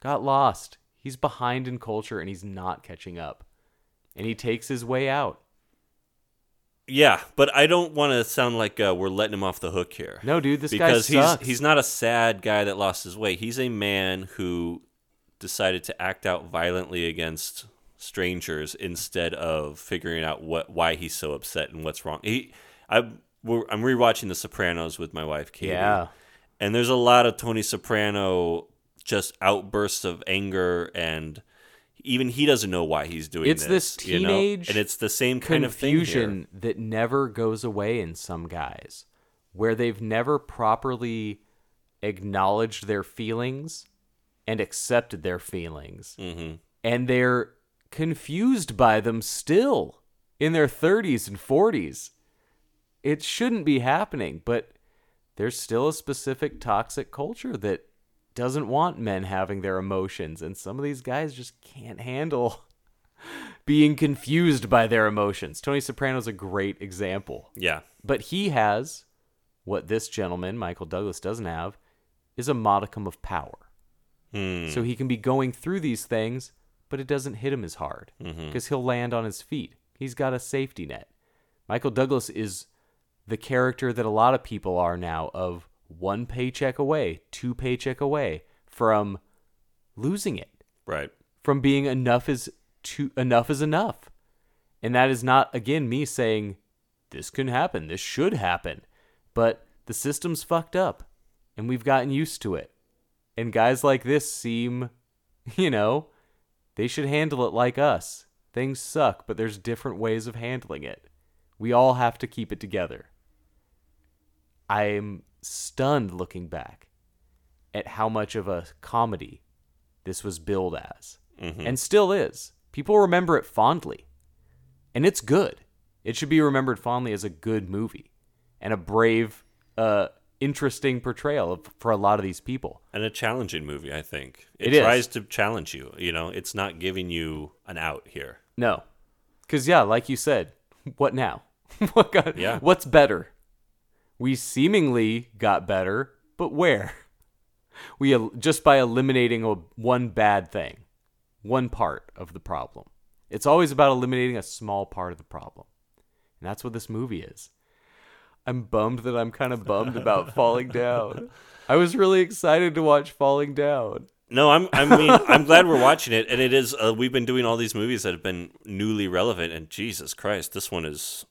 got lost. He's behind in culture and he's not catching up. And he takes his way out. Yeah, but I don't want to sound like uh, we're letting him off the hook here. No, dude, this guy because sucks. he's he's not a sad guy that lost his way. He's a man who decided to act out violently against strangers instead of figuring out what why he's so upset and what's wrong. He, I, we're, I'm rewatching The Sopranos with my wife Katie. Yeah. and there's a lot of Tony Soprano just outbursts of anger and. Even he doesn't know why he's doing It's this. this you know? teenage and it's the same kind of confusion that never goes away in some guys where they've never properly acknowledged their feelings and accepted their feelings Mm-hmm. and they're confused by them still in their 30s and 40s it shouldn't be happening but there's still a specific toxic culture that doesn't want men having their emotions and some of these guys just can't handle being confused by their emotions. Tony Soprano's a great example. Yeah, But he has what this gentleman, Michael Douglas, doesn't have is a modicum of power. Hmm. So he can be going through these things, but it doesn't hit him as hard Mm-hmm. because he'll land on his feet. He's got a safety net. Michael Douglas is the character that a lot of people are now of one paycheck away, two paycheck away from losing it right. from being enough is to enough is enough. And that is not again me saying this can happen, this should happen. But the system's fucked up and we've gotten used to it. And guys like this seem, you know, they should handle it like us. Things suck, but there's different ways of handling it. We all have to keep it together. I'm stunned looking back at how much of a comedy this was billed as and still is. People remember it fondly. And it's good. It should be remembered fondly as a good movie and a brave, uh, interesting portrayal of, for a lot of these people. And a challenging movie, I think. It It, tries to challenge you. You know, it's not giving you an out here. No. Because, yeah, like you said, what now? what got, Yeah. What's better? We seemingly got better, but where? We just by eliminating a, one bad thing, one part of the problem. It's always about eliminating a small part of the problem. And that's what this movie is. I'm bummed that I'm kind of bummed about Falling Down. I was really excited to watch Falling Down. No, I'm. I mean, I'm glad we're watching it, and it is. Uh, we've been doing all these movies that have been newly relevant, and Jesus Christ, this one is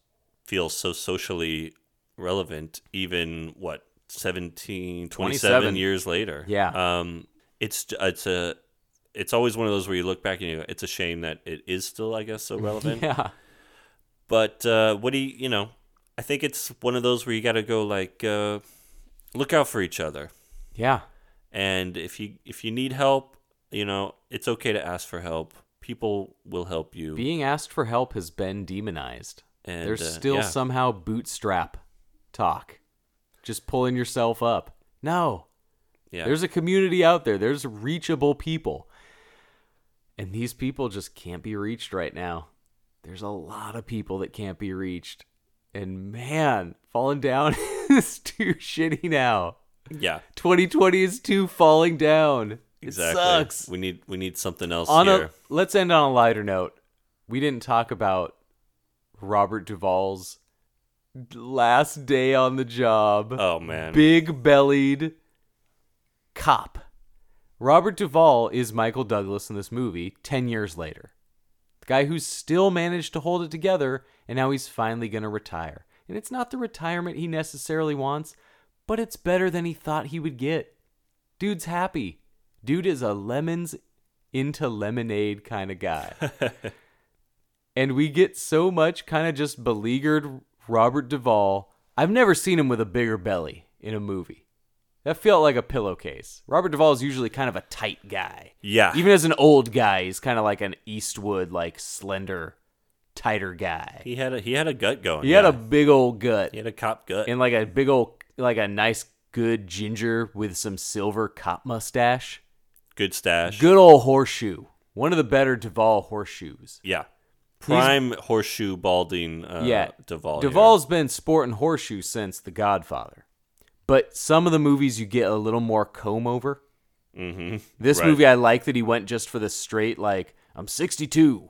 feels so socially relevant. Even what 17, 27, 27. years later. Yeah. Um, it's it's a. It's always one of those where you look back and you. go, It's a shame that it is still, I guess, so relevant. Yeah. But uh, what do you, you know? I think it's one of those where you got to go like, uh, look out for each other, Yeah. and if you if you need help, you know, it's okay to ask for help. People will help you. Being asked for help has been demonized. And, There's uh, still yeah. somehow bootstrap talk. Just pulling yourself up. No. yeah, There's a community out there. There's reachable people. And these people just can't be reached right now. There's a lot of people that can't be reached. And man, falling down is too shitty now. yeah, 2020 is too falling down. exactly. It sucks. We need we need something else on here. a let's end on a lighter note. We didn't talk about Robert Duvall's last day on the job. oh man, Big bellied cop. Robert Duvall is Michael Douglas in this movie 10 years later. Guy who's still managed to hold it together and now he's finally going to retire. And it's not the retirement he necessarily wants, but it's better than he thought he would get. Dude's happy. Dude is a lemons into lemonade kind of guy. and we get so much kind of just beleaguered Robert Duvall. I've never seen him with a bigger belly in a movie. That felt like a pillowcase. Robert Duvall is usually kind of a tight guy. Yeah. Even as an old guy, he's kind of like an Eastwood, like slender, tighter guy. he had a he had a gut going. He had a big old gut he had a cop gut. and like a big old, like a nice, good ginger with some silver cop mustache. Good stash. Good old horseshoe. One of the better Duvall horseshoes. Yeah. Prime horseshoe balding. Uh, yeah, Duvall. here. Duvall's been sporting horseshoes since The Godfather, but some of the movies you get a little more comb over. Mm-hmm. This Right. movie, I like that he went just for the straight, like I'm 62,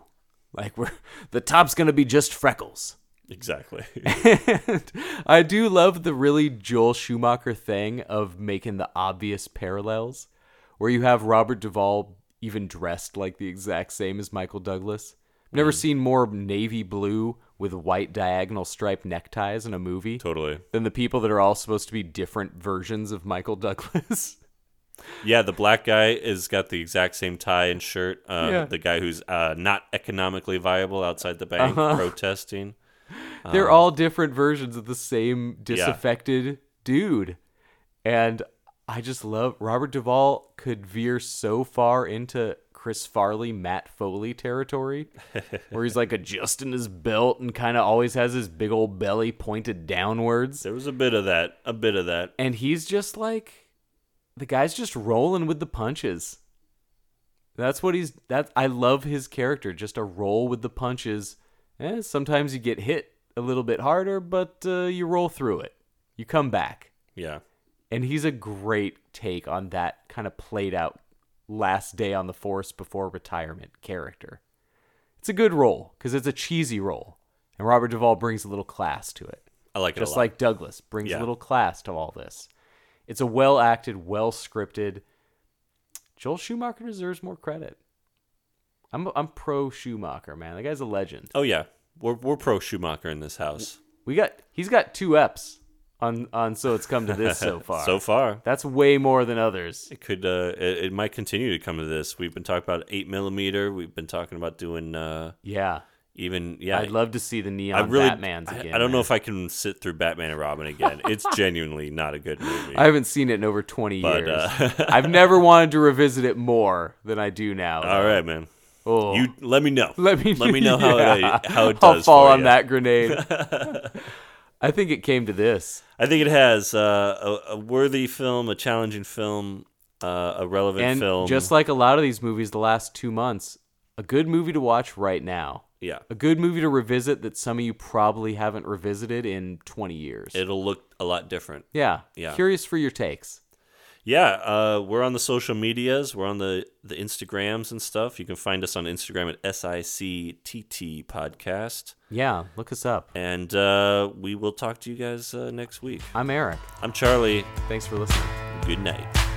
like we're the top's gonna be just freckles. Exactly. and I do love the really Joel Schumacher thing of making the obvious parallels, where you have Robert Duvall even dressed like the exact same as Michael Douglas. I've never seen more navy blue with white diagonal striped neckties in a movie totally. than the people that are all supposed to be different versions of Michael Douglas. Yeah, the black guy is got the exact same tie and shirt. Uh, Yeah. The guy who's uh, not economically viable outside the bank Uh-huh. protesting. They're Um, all different versions of the same disaffected dude. And I just love Robert Duvall could veer so far into Chris Farley, Matt Foley territory, where he's like adjusting his belt and kind of always has his big old belly pointed downwards. There was a bit of that. A bit of that. And he's just like, the guy's just rolling with the punches. That's what he's. That I love his character, just a roll with the punches. Eh, sometimes you get hit a little bit harder, but uh, you roll through it. You come back, Yeah. and he's a great take on that kind of played out last day on the force before retirement character. It's a good role because it's a cheesy role, and Robert Duvall brings a little class to it I like it just like Douglas brings Yeah. a little class to all this. It's a well acted, well scripted. Joel Schumacher deserves more credit. I'm I'm pro Schumacher, man. The guy's a legend. oh yeah, we're we're pro Schumacher in this house. We got he's got two Eps on on so it's come to this so far. So far, That's way more than others. it could uh, it, it might continue to come to this. We've been talking about eight millimeter. We've been talking about doing uh, Yeah. Even yeah, I'd love to see the I neon really, Batman's I, again. I don't know if I can sit through Batman and Robin again. It's genuinely not a good movie. I haven't seen it in over 20 But, years. uh, I've never wanted to revisit it more than I do now. All right, man. Oh. You let me know. Let me let me know how yeah. it how it I'll fall on ya. that grenade. I think it came to this. I think it has uh, a, a worthy film, a challenging film, uh, a relevant And film. just like a lot of these movies the last two months, a good movie to watch right now. yeah, A good movie to revisit that some of you probably haven't revisited in 20 years. it'll look a lot different. yeah. Yeah. Curious for your takes. Yeah, uh, we're on the social medias. We're on the, the Instagrams and stuff. You can find us on Instagram at SICTT Podcast. Yeah, look us up. And uh, we will talk to you guys uh, next week. I'm Eric. I'm Charlie. Thanks for listening. Good night.